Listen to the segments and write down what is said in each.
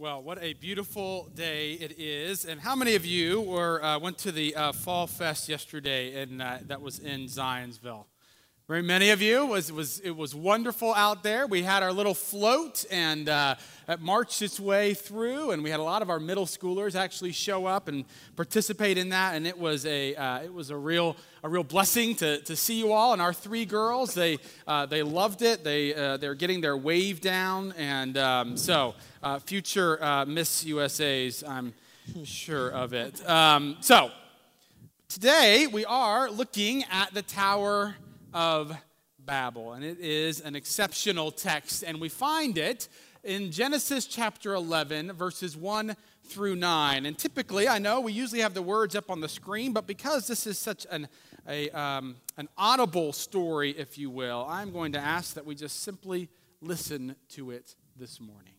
Well, what a beautiful day it is. And how many of you were, uh, went to the uh, Fall Fest yesterday and uh, that was in Zionsville? Very many of you. Was, was, it was wonderful out there. We had our little float and uh, it marched its way through, and we had a lot of our middle schoolers actually show up and participate in that. And it was a, uh, it was a, real, a real blessing to, to see you all. And our three girls, they, uh, they loved it. They, uh, they're getting their wave down. And um, so, uh, future uh, Miss USAs, I'm sure of it. Um, so, today we are looking at the Tower of Babel. And it is an exceptional text, and we find it in Genesis chapter 11, verses 1 through 9. And typically, I know we usually have the words up on the screen, but because this is such an, a, um, an audible story, if you will, I'm going to ask that we just simply listen to it this morning.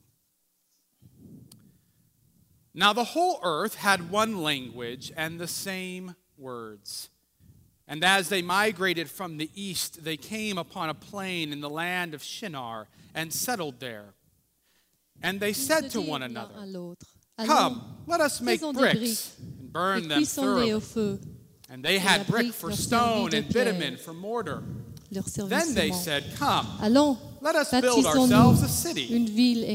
Now, the whole earth had one language and the same words. And as they migrated from the east, they came upon a plain in the land of Shinar and settled there. And they said to one another, Come, let us make bricks and burn them thoroughly. And they had brick for stone and bitumen for mortar. Then they said, Come, let us build ourselves a city,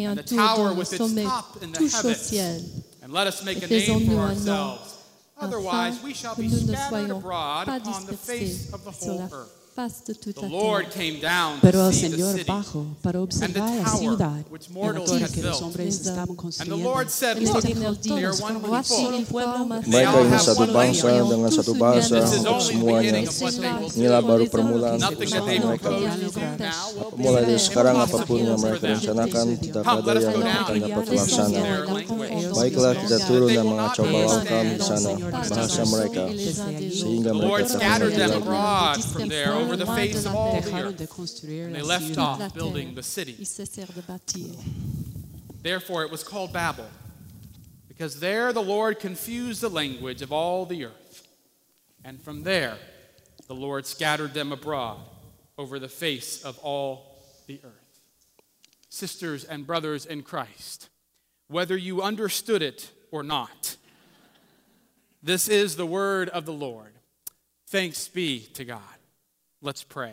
and a tower with its top in the heavens, and let us make a name for ourselves Otherwise, we shall be scattered abroad upon the face of the whole earth. The Lord came down Pero to el see Señor the city bajó para and the observar la tower ciudad which y la mortals torre had que los built. hombres estaban And the construyendo. Lord said, El Look, they are dijo, one "Solo people. un pueblo They Mereka all have satu one bangsa language. dengan satu bahasa This is untuk only the semuanya. beginning of what they will do. Inilah baru permulaan Nothing untuk that they semua propose mereka. to now will be Mulai dari sekarang apapun yang mereka rencanakan tidak ada let us yang go down akan and dapat listen to terlaksana. their language. Baiklah kita turun dan mengacau be balaukan di sana bahasa mereka sehingga The mereka Lord tak scattered mengerti lagi. Abroad from there over the face of all the earth. And they left off building the city. Ils cessèrent de bâtir. Therefore, it was called Babel, because there the Lord confused the language of all the earth. And from there, the Lord scattered them abroad over the face of all the earth. Sisters and brothers in Christ, whether you understood it or not, this is the word of the Lord. Thanks be to God. Let's pray.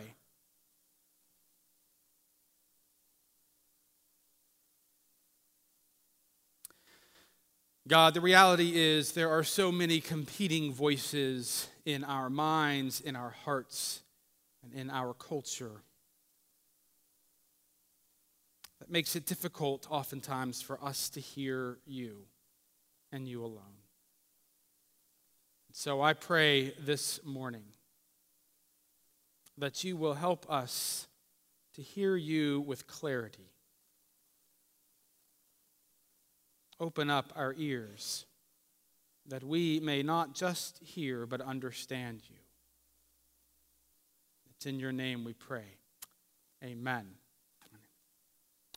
God, the reality is there are so many competing voices in our minds, in our hearts, and in our culture. That makes it difficult oftentimes for us to hear you and you alone. So I pray this morning that you will help us to hear you with clarity. Open up our ears that we may not just hear but understand you. It's in your name we pray. Amen.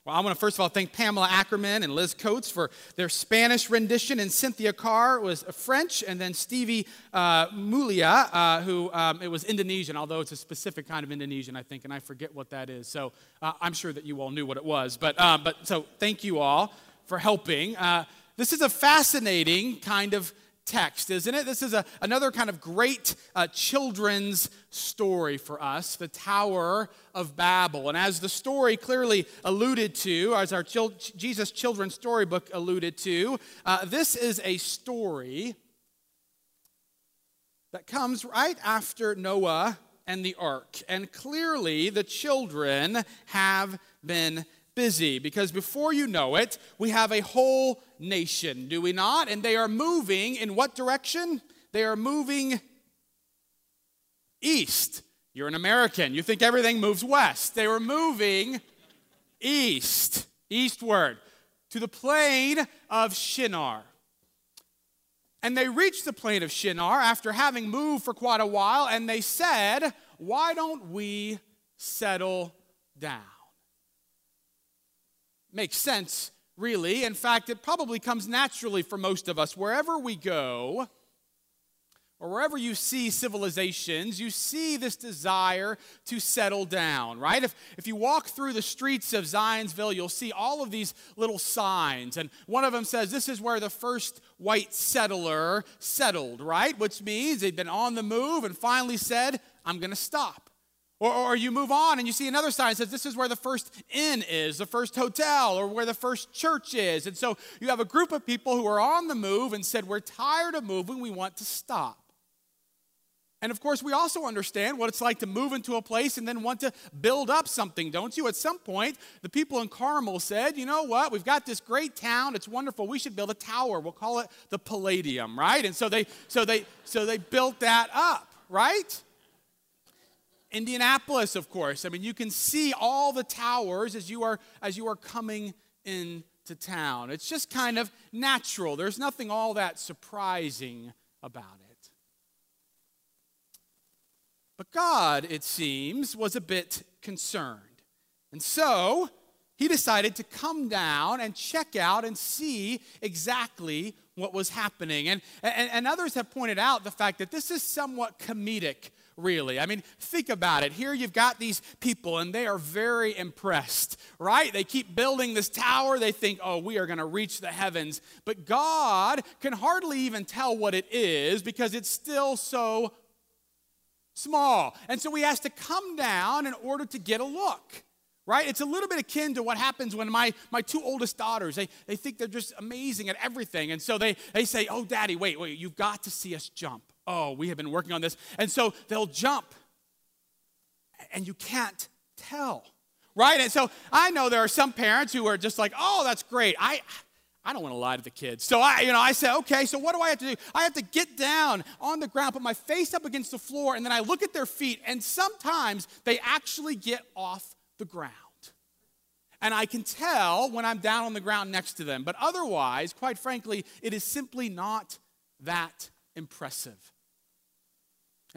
Well, I want to first of all thank Pamela Ackerman and Liz Coates for their Spanish rendition, and Cynthia Carr was French, and then Stevie uh, Mulia, uh, who um, it was Indonesian, although it's a specific kind of Indonesian, I think, and I forget what that is. So uh, I'm sure that you all knew what it was, but uh, but so thank you all for helping. Uh, this is a fascinating kind of text, isn't it? This is a, another kind of great uh, children's story for us, the Tower of Babel. And as the story clearly alluded to, as our chil- Jesus Children's Storybook alluded to, uh, this is a story that comes right after Noah and the ark. And clearly, the children have been busy because before you know it, we have a whole nation, do we not? And they are moving in what direction? They are moving east. You're an American. You think everything moves west. They were moving east, eastward, to the plain of Shinar. And they reached the plain of Shinar after having moved for quite a while, and they said, Why don't we settle down? Makes sense, really. In fact, it probably comes naturally for most of us. Wherever we go, or wherever you see civilizations, you see this desire to settle down, right? If, if you walk through the streets of Zionsville, you'll see all of these little signs. And one of them says, This is where the first white settler settled, right? Which means they'd been on the move and finally said, I'm going to stop. Or, or, you move on and you see another sign that says this is where the first inn is, the first hotel, or where the first church is. And so you have a group of people who are on the move and said, We're tired of moving, we want to stop. And of course, we also understand what it's like to move into a place and then want to build up something, don't you? At some point, the people in Carmel said, you know what? We've got this great town. It's wonderful. We should build a tower. We'll call it the Palladium, right? And so they so they so they built that up, right? Indianapolis, of course. I mean, you can see all the towers as you are as you are coming into town. It's just kind of natural. There's nothing all that surprising about it. But God, it seems, was a bit concerned. And so he decided to come down and check out and see exactly what was happening. And, and, and, others have pointed out the fact that this is somewhat comedic, really. I mean, think about it. Here you've got these people, and they are very impressed, right? They keep building this tower. They think, oh, we are going to reach the heavens. But God can hardly even tell what it is because it's still so small. And so he has to come down in order to get a look. Right? It's a little bit akin to what happens when my, my two oldest daughters, they, they think they're just amazing at everything. And so they, they say, Oh, daddy, wait, wait, you've got to see us jump. Oh, we have been working on this. And so they'll jump, and you can't tell. Right? And so I know there are some parents who are just like, Oh, that's great. I, I don't want to lie to the kids. So I, you know, I say, okay, so what do I have to do? I have to get down on the ground, put my face up against the floor, and then I look at their feet, and sometimes they actually get off the ground. And I can tell when I'm down on the ground next to them. But otherwise, quite frankly, it is simply not that impressive.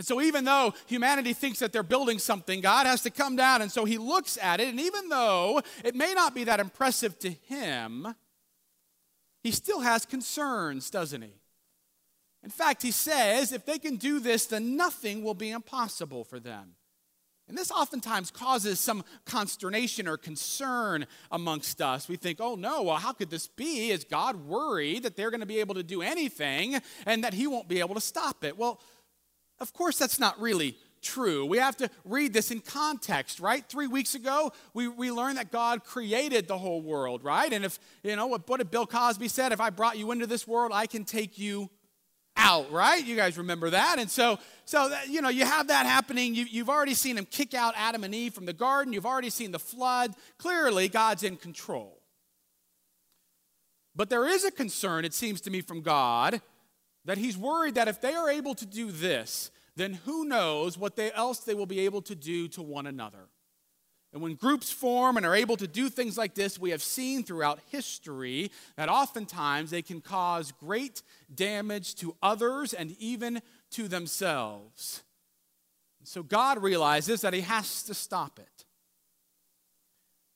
And so, even though humanity thinks that they're building something, God has to come down. And so, he looks at it. And even though it may not be that impressive to him, he still has concerns, doesn't he? In fact, he says if they can do this, then nothing will be impossible for them. And this oftentimes causes some consternation or concern amongst us. We think, oh no, well, how could this be? Is God worried that they're going to be able to do anything and that he won't be able to stop it? Well, of course, that's not really true. We have to read this in context, right? Three weeks ago, we, we learned that God created the whole world, right? And if, you know, what, what did Bill Cosby said? If I brought you into this world, I can take you out, right? You guys remember that? And so, so that, you know, you have that happening. You, you've already seen him kick out Adam and Eve from the garden. You've already seen the flood. Clearly, God's in control. But there is a concern, it seems to me, from God that he's worried that if they are able to do this, then who knows what they, else they will be able to do to one another. And when groups form and are able to do things like this, we have seen throughout history that oftentimes they can cause great damage to others and even to themselves. So God realizes that He has to stop it.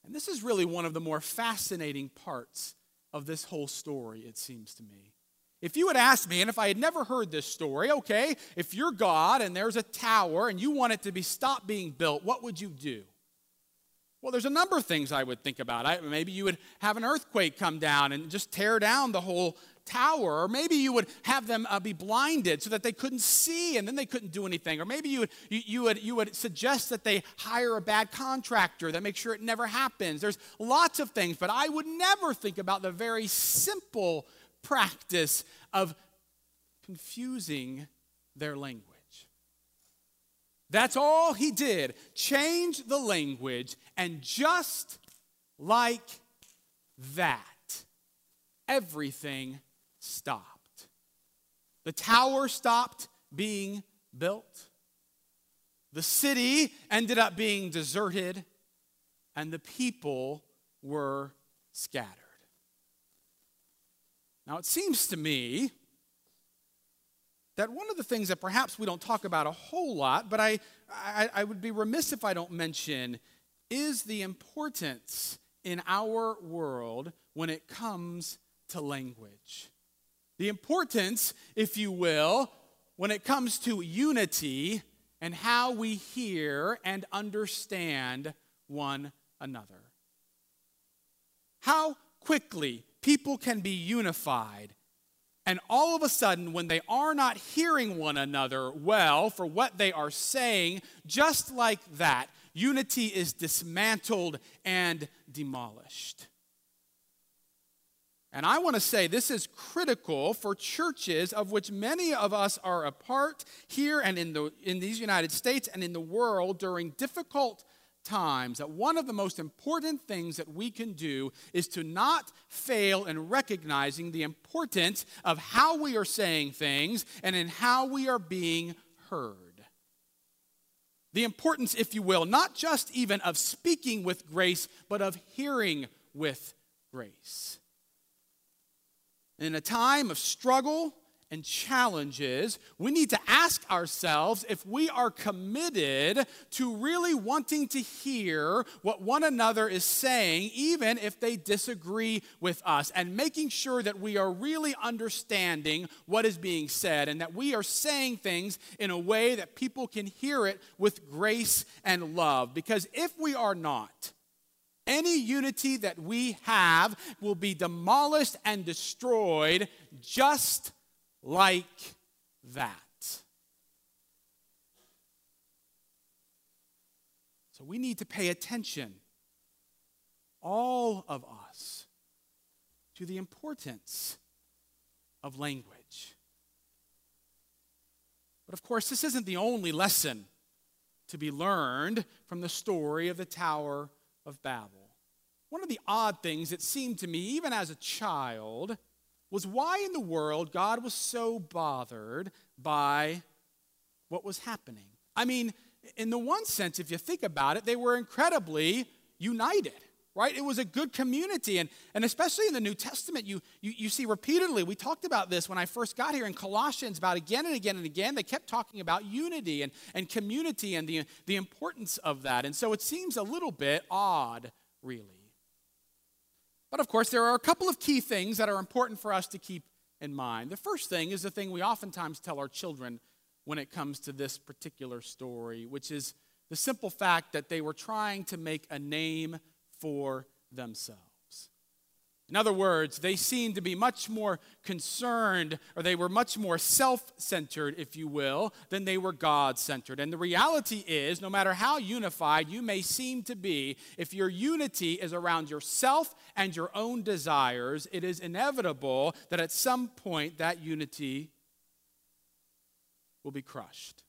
And this is really one of the more fascinating parts of this whole story, it seems to me. If you had asked me, and if I had never heard this story, okay, if you're God and there's a tower and you want it to be stopped being built, what would you do? Well, there's a number of things I would think about. I, maybe you would have an earthquake come down and just tear down the whole tower. Or maybe you would have them uh, be blinded so that they couldn't see and then they couldn't do anything. Or maybe you would, you, you, would, you would suggest that they hire a bad contractor that makes sure it never happens. There's lots of things, but I would never think about the very simple practice of confusing their language. That's all he did. Change the language, and just like that, everything stopped. The tower stopped being built. The city ended up being deserted, and the people were scattered. Now, it seems to me that one of the things that perhaps we don't talk about a whole lot, but I, I, I, would be remiss if I don't mention, is the importance in our world when it comes to language. The importance, if you will, when it comes to unity and how we hear and understand one another. How quickly people can be unified, and all of a sudden, when they are not hearing one another well for what they are saying, just like that, unity is dismantled and demolished. And I want to say this is critical for churches of which many of us are a part here and in, the, in these United States and in the world during difficult times. That one of the most important things that we can do is to not fail in recognizing the importance of how we are saying things and in how we are being heard. The importance, if you will, not just even of speaking with grace, but of hearing with grace. In a time of struggle and challenges, we need to ask ourselves if we are committed to really wanting to hear what one another is saying, even if they disagree with us, and making sure that we are really understanding what is being said and that we are saying things in a way that people can hear it with grace and love. Because if we are not, any unity that we have will be demolished and destroyed just like that. So we need to pay attention, all of us, to the importance of language. But of course, this isn't the only lesson to be learned from the story of the Tower of Babel. One of the odd things it seemed to me, even as a child, was why in the world God was so bothered by what was happening. I mean, in the one sense, if you think about it, they were incredibly united right? It was a good community. And, and especially in the New Testament, you, you, you see repeatedly, we talked about this when I first got here in Colossians, about again and again and again, they kept talking about unity and, and community and the, the importance of that. And so it seems a little bit odd, really. But of course, there are a couple of key things that are important for us to keep in mind. The first thing is the thing we oftentimes tell our children when it comes to this particular story, which is the simple fact that they were trying to make a name for themselves. In other words, they seemed to be much more concerned, or they were much more self centered, if you will, than they were God centered. And the reality is, no matter how unified you may seem to be, if your unity is around yourself and your own desires, it is inevitable that at some point that unity will be crushed.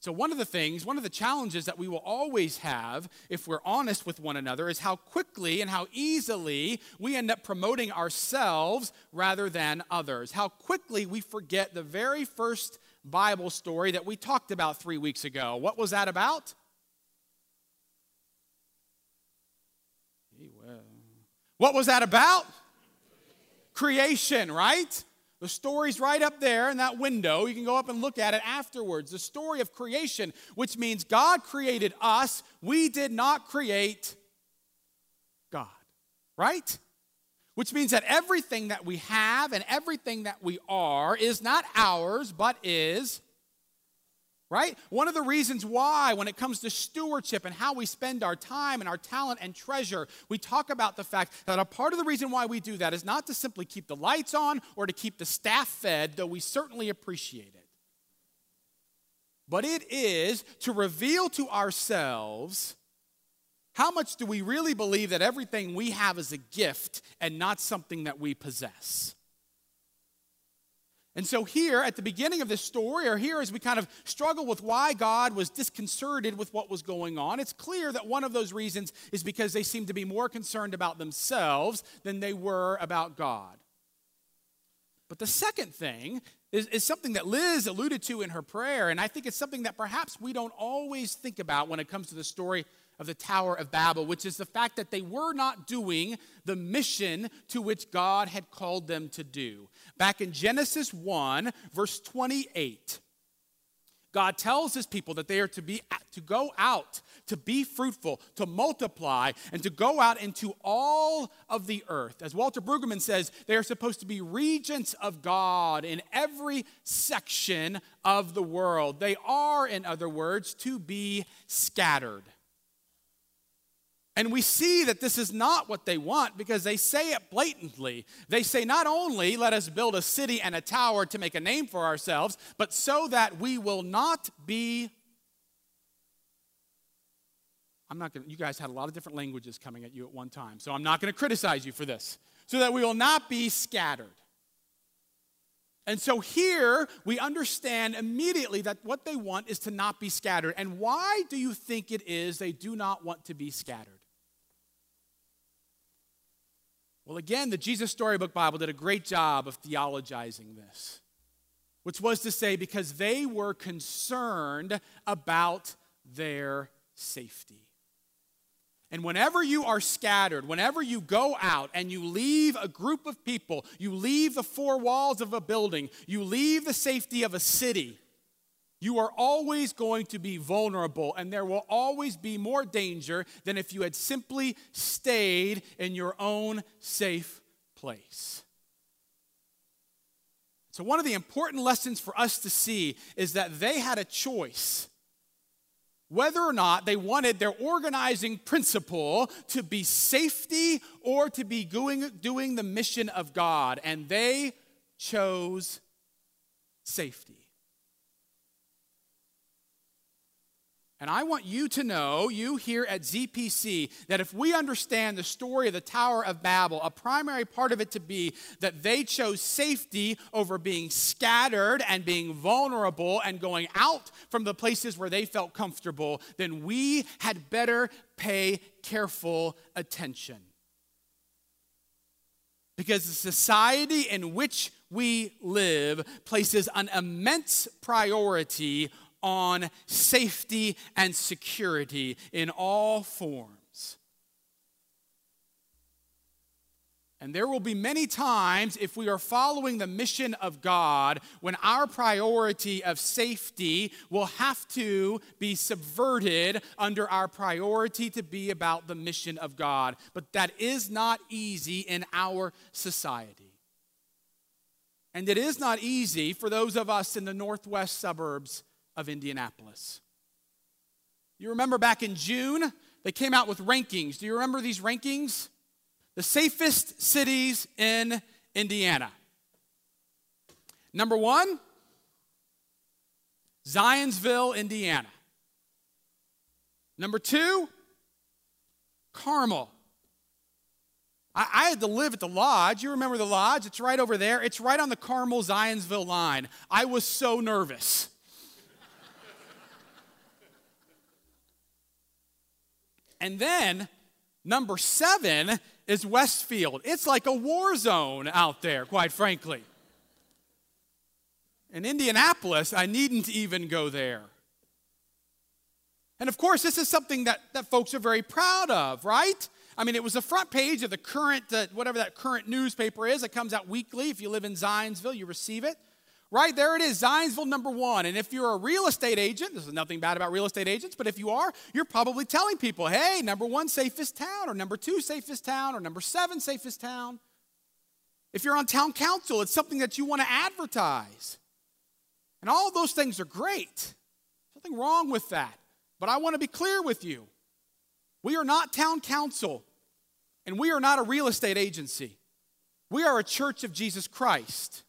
So, one of the things, one of the challenges that we will always have if we're honest with one another is how quickly and how easily we end up promoting ourselves rather than others. How quickly we forget the very first Bible story that we talked about three weeks ago. What was that about? What was that about? Creation, right? The story's right up there in that window. You can go up and look at it afterwards. The story of creation, which means God created us. We did not create God, right? Which means that everything that we have and everything that we are is not ours, but is right? One of the reasons why, when it comes to stewardship and how we spend our time and our talent and treasure, we talk about the fact that a part of the reason why we do that is not to simply keep the lights on or to keep the staff fed, though we certainly appreciate it. But it is to reveal to ourselves how much do we really believe that everything we have is a gift and not something that we possess. And so, here at the beginning of this story, or here as we kind of struggle with why God was disconcerted with what was going on, it's clear that one of those reasons is because they seemed to be more concerned about themselves than they were about God. But the second thing is, is something that Liz alluded to in her prayer, and I think it's something that perhaps we don't always think about when it comes to the story of the Tower of Babel, which is the fact that they were not doing the mission to which God had called them to do. Back in Genesis 1, verse 28, God tells his people that they are to be to go out, to be fruitful, to multiply, and to go out into all of the earth. As Walter Brueggemann says, they are supposed to be regents of God in every section of the world. They are, in other words, to be scattered. And we see that this is not what they want because they say it blatantly. They say, not only let us build a city and a tower to make a name for ourselves, but so that we will not be. I'm not going to, you guys had a lot of different languages coming at you at one time, so I'm not going to criticize you for this. So that we will not be scattered. And so here we understand immediately that what they want is to not be scattered. And why do you think it is they do not want to be scattered? Well, again, the Jesus Storybook Bible did a great job of theologizing this, which was to say, because they were concerned about their safety. And whenever you are scattered, whenever you go out and you leave a group of people, you leave the four walls of a building, you leave the safety of a city, you are always going to be vulnerable, and there will always be more danger than if you had simply stayed in your own safe place. So, one of the important lessons for us to see is that they had a choice whether or not they wanted their organizing principle to be safety or to be doing, doing the mission of God, and they chose safety. And I want you to know, you here at ZPC, that if we understand the story of the Tower of Babel, a primary part of it to be that they chose safety over being scattered and being vulnerable and going out from the places where they felt comfortable, then we had better pay careful attention. Because the society in which we live places an immense priority on safety and security in all forms. And there will be many times, if we are following the mission of God, when our priority of safety will have to be subverted under our priority to be about the mission of God. But that is not easy in our society. And it is not easy for those of us in the northwest suburbs of Indianapolis. You remember back in June, they came out with rankings. Do you remember these rankings? The safest cities in Indiana. Number one, Zionsville, Indiana. Number two, Carmel. I, I, had to live at the lodge. You remember the lodge? It's right over there. It's right on the Carmel Zionsville line. I was so nervous. And then number seven is Westfield. It's like a war zone out there, quite frankly. In Indianapolis, I needn't even go there. And of course, this is something that, that folks are very proud of, right? I mean, it was the front page of the current, uh, whatever that current newspaper is. It comes out weekly. If you live in Zionsville, you receive it. Right there it is, Zionsville number one. And if you're a real estate agent, this is nothing bad about real estate agents, but if you are, you're probably telling people, hey, number one, safest town, or number two, safest town, or number seven, safest town. If you're on town council, it's something that you want to advertise. And all those things are great. Nothing wrong with that. But I want to be clear with you. We are not town council, and we are not a real estate agency. We are a church of Jesus Christ.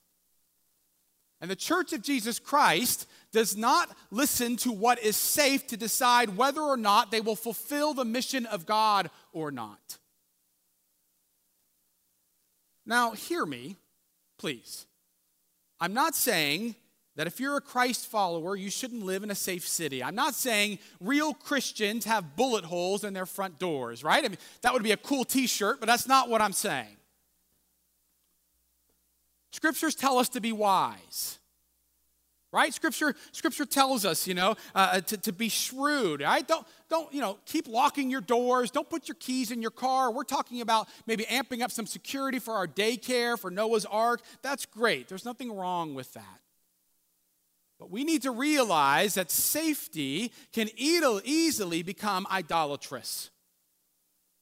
And the Church of Jesus Christ does not listen to what is safe to decide whether or not they will fulfill the mission of God or not. Now, hear me, please. I'm not saying that if you're a Christ follower, you shouldn't live in a safe city. I'm not saying real Christians have bullet holes in their front doors, right? I mean, that would be a cool t shirt, but that's not what I'm saying. Scriptures tell us to be wise. Right? Scripture, scripture tells us, you know, uh, uh, to, to be shrewd. Right? Don't, don't, you know, keep locking your doors. Don't put your keys in your car. We're talking about maybe amping up some security for our daycare, for Noah's Ark. That's great. There's nothing wrong with that. But we need to realize that safety can easily become idolatrous.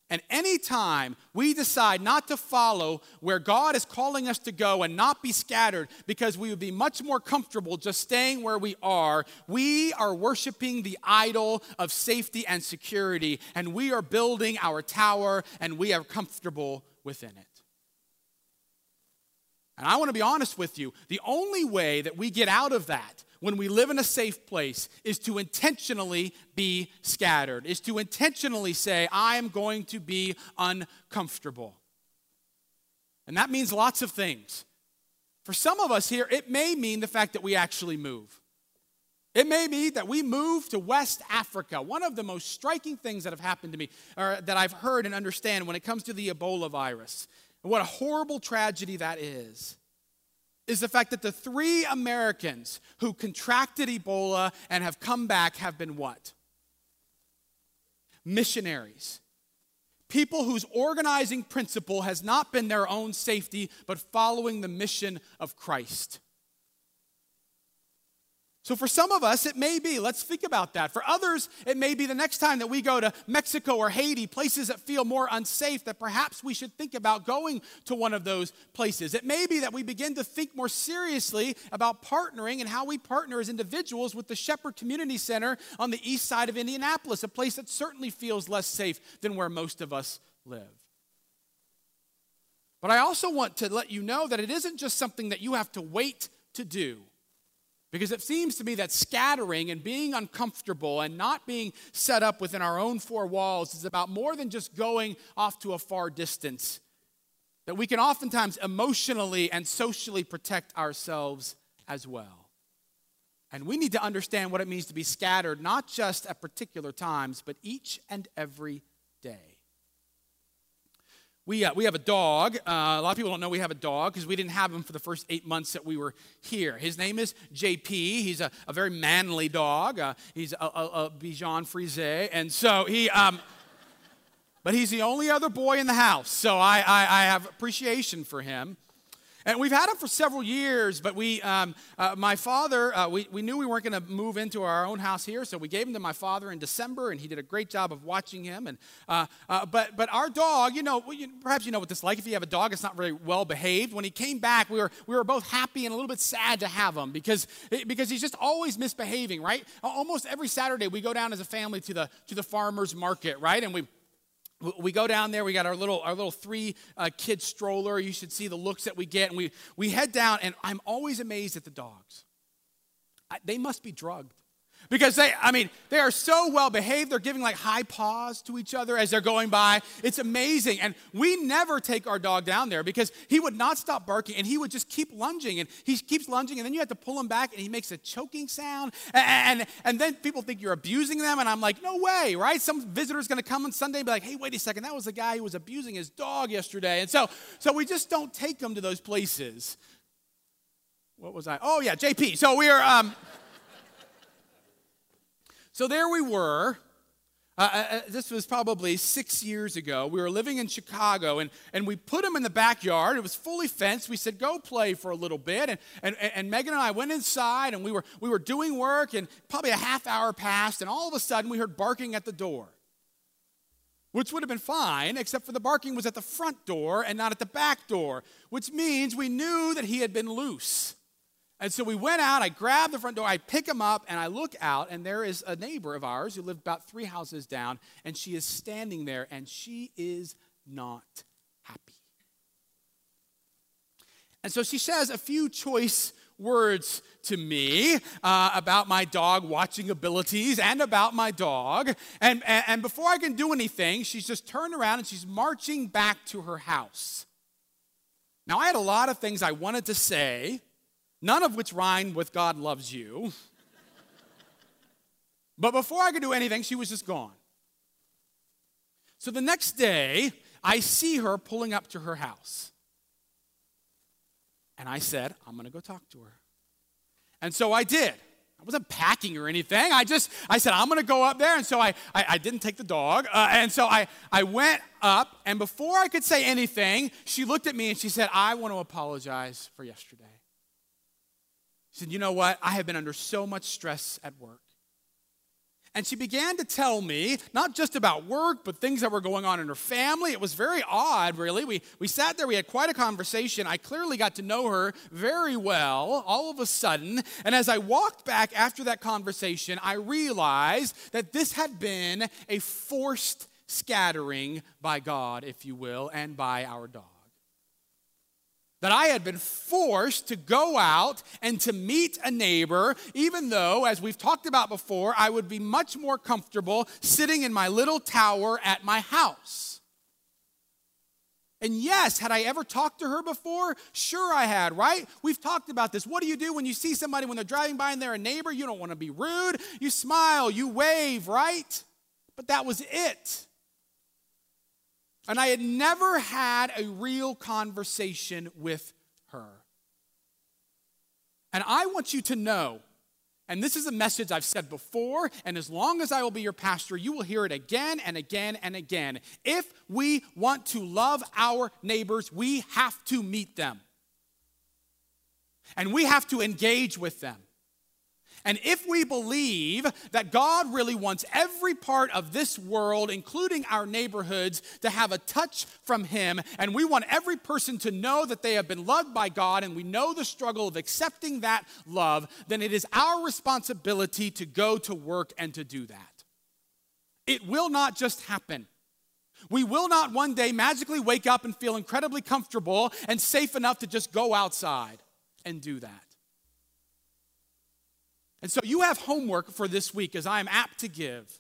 And anytime we decide not to follow where God is calling us to go and not be scattered because we would be much more comfortable just staying where we are, we are worshiping the idol of safety and security, and we are building our tower and we are comfortable within it. And I want to be honest with you the only way that we get out of that when we live in a safe place is to intentionally be scattered, is to intentionally say, I am going to be uncomfortable. And that means lots of things. For some of us here, it may mean the fact that we actually move. It may be that we move to West Africa. One of the most striking things that have happened to me, or that I've heard and understand when it comes to the Ebola virus, and what a horrible tragedy that is is the fact that the three Americans who contracted Ebola and have come back have been what? Missionaries. People whose organizing principle has not been their own safety, but following the mission of Christ. So, for some of us, it may be, let's think about that. For others, it may be the next time that we go to Mexico or Haiti, places that feel more unsafe, that perhaps we should think about going to one of those places. It may be that we begin to think more seriously about partnering and how we partner as individuals with the Shepherd Community Center on the east side of Indianapolis, a place that certainly feels less safe than where most of us live. But I also want to let you know that it isn't just something that you have to wait to do. Because it seems to me that scattering and being uncomfortable and not being set up within our own four walls is about more than just going off to a far distance. That we can oftentimes emotionally and socially protect ourselves as well. And we need to understand what it means to be scattered, not just at particular times, but each and every day. We, uh, we have a dog. Uh, a lot of people don't know we have a dog because we didn't have him for the first eight months that we were here. His name is JP. He's a, a very manly dog. Uh, he's a, a, a Bichon Frise. And so he, um, but he's the only other boy in the house. So I, I, I have appreciation for him. And we've had him for several years, but we, um, uh, my father, uh, we, we knew we weren't going to move into our own house here, so we gave him to my father in December, and he did a great job of watching him. And, uh, uh but, but our dog, you know, perhaps you know what this is like. If you have a dog, it's not very well behaved. When he came back, we were, we were both happy and a little bit sad to have him because, because he's just always misbehaving, right? Almost every Saturday, we go down as a family to the, to the farmer's market, right? And we we go down there we got our little our little three uh, kid stroller. You should see the looks that we get. And we we head down and i'm always amazed at the dogs. I, they must be drugged because they, I mean, they are so well behaved. They're giving like high paws to each other as they're going by. It's amazing. And we never take our dog down there because he would not stop barking and he would just keep lunging. And he keeps lunging, and then you have to pull him back and he makes a choking sound. And, and, and then people think you're abusing them. And I'm like, no way, right? Some visitor's going to come on Sunday and be like, hey, wait a second, that was the guy who was abusing his dog yesterday. And so, so we just don't take them to those places. What was I? Oh, yeah, JP. So we are. Um, so there we were. Uh, uh, uh, this was probably six years ago. We were living in Chicago, and, and we put him in the backyard. It was fully fenced. We said, go play for a little bit. And, and, and Megan and I went inside, and we were, we were doing work, and probably a half hour passed, and all of a sudden we heard barking at the door, which would have been fine, except for the barking was at the front door and not at the back door, which means we knew that he had been loose. And so we went out, I grabbed the front door, I pick him up, and I look out, and there is a neighbor of ours who lived about three houses down, and she is standing there, and she is not happy. And so she says a few choice words to me uh, about my dog watching abilities and about my dog. And, and, and before I can do anything, she's just turned around and she's marching back to her house. Now, I had a lot of things I wanted to say none of which rhymed with God loves you. but before I could do anything, she was just gone. So the next day, I see her pulling up to her house. And I said, I'm going to go talk to her. And so I did. I wasn't packing or anything. I just, I said, I'm going to go up there. And so I, I, I didn't take the dog. Uh, and so I, I went up. And before I could say anything, she looked at me and she said, I want to apologize for yesterday. She said, You know what? I have been under so much stress at work. And she began to tell me, not just about work, but things that were going on in her family. It was very odd, really. We, we sat there, we had quite a conversation. I clearly got to know her very well all of a sudden. And as I walked back after that conversation, I realized that this had been a forced scattering by God, if you will, and by our dog that I had been forced to go out and to meet a neighbor, even though, as we've talked about before, I would be much more comfortable sitting in my little tower at my house. And yes, had I ever talked to her before? Sure, I had, right? We've talked about this. What do you do when you see somebody when they're driving by and they're a neighbor? You don't want to be rude. You smile, you wave, right? But that was it. And I had never had a real conversation with her. And I want you to know, and this is a message I've said before, and as long as I will be your pastor, you will hear it again and again and again. If we want to love our neighbors, we have to meet them. And we have to engage with them. And if we believe that God really wants every part of this world, including our neighborhoods, to have a touch from Him, and we want every person to know that they have been loved by God, and we know the struggle of accepting that love, then it is our responsibility to go to work and to do that. It will not just happen. We will not one day magically wake up and feel incredibly comfortable and safe enough to just go outside and do that. And so you have homework for this week, as I am apt to give.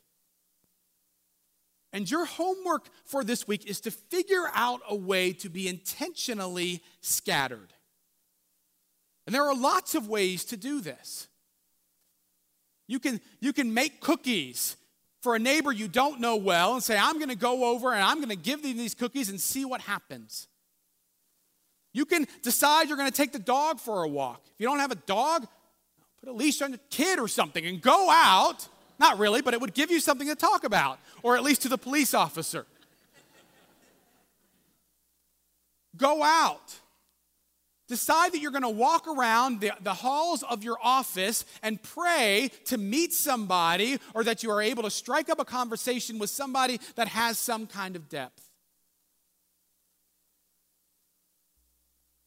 And your homework for this week is to figure out a way to be intentionally scattered. And there are lots of ways to do this. You can, you can make cookies for a neighbor you don't know well and say, I'm going to go over and I'm going to give them these cookies and see what happens. You can decide you're going to take the dog for a walk. If you don't have a dog, put a leash on your kid or something and go out. Not really, but it would give you something to talk about, or at least to the police officer. go out. Decide that you're going to walk around the, the halls of your office and pray to meet somebody or that you are able to strike up a conversation with somebody that has some kind of depth.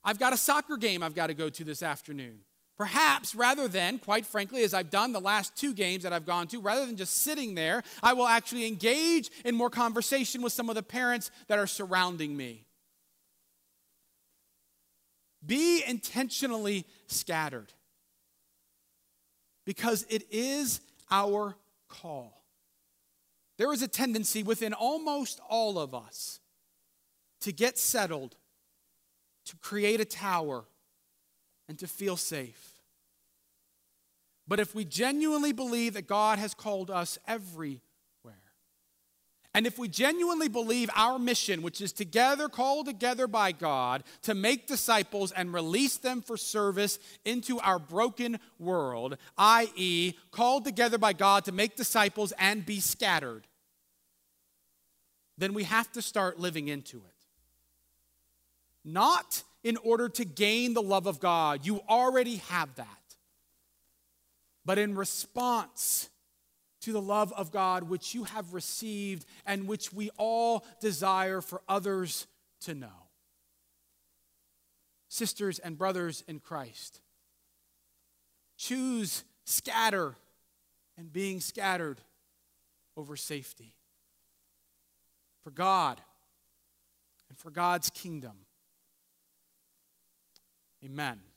I've got a soccer game I've got to go to this afternoon. Perhaps rather than, quite frankly, as I've done the last two games that I've gone to, rather than just sitting there, I will actually engage in more conversation with some of the parents that are surrounding me. Be intentionally scattered because it is our call. There is a tendency within almost all of us to get settled, to create a tower, and to feel safe. But if we genuinely believe that God has called us everywhere, and if we genuinely believe our mission, which is together, called together by God, to make disciples and release them for service into our broken world, i.e., called together by God to make disciples and be scattered, then we have to start living into it. Not in order to gain the love of God, you already have that but in response to the love of God which you have received and which we all desire for others to know. Sisters and brothers in Christ, choose scatter and being scattered over safety. For God and for God's kingdom. Amen.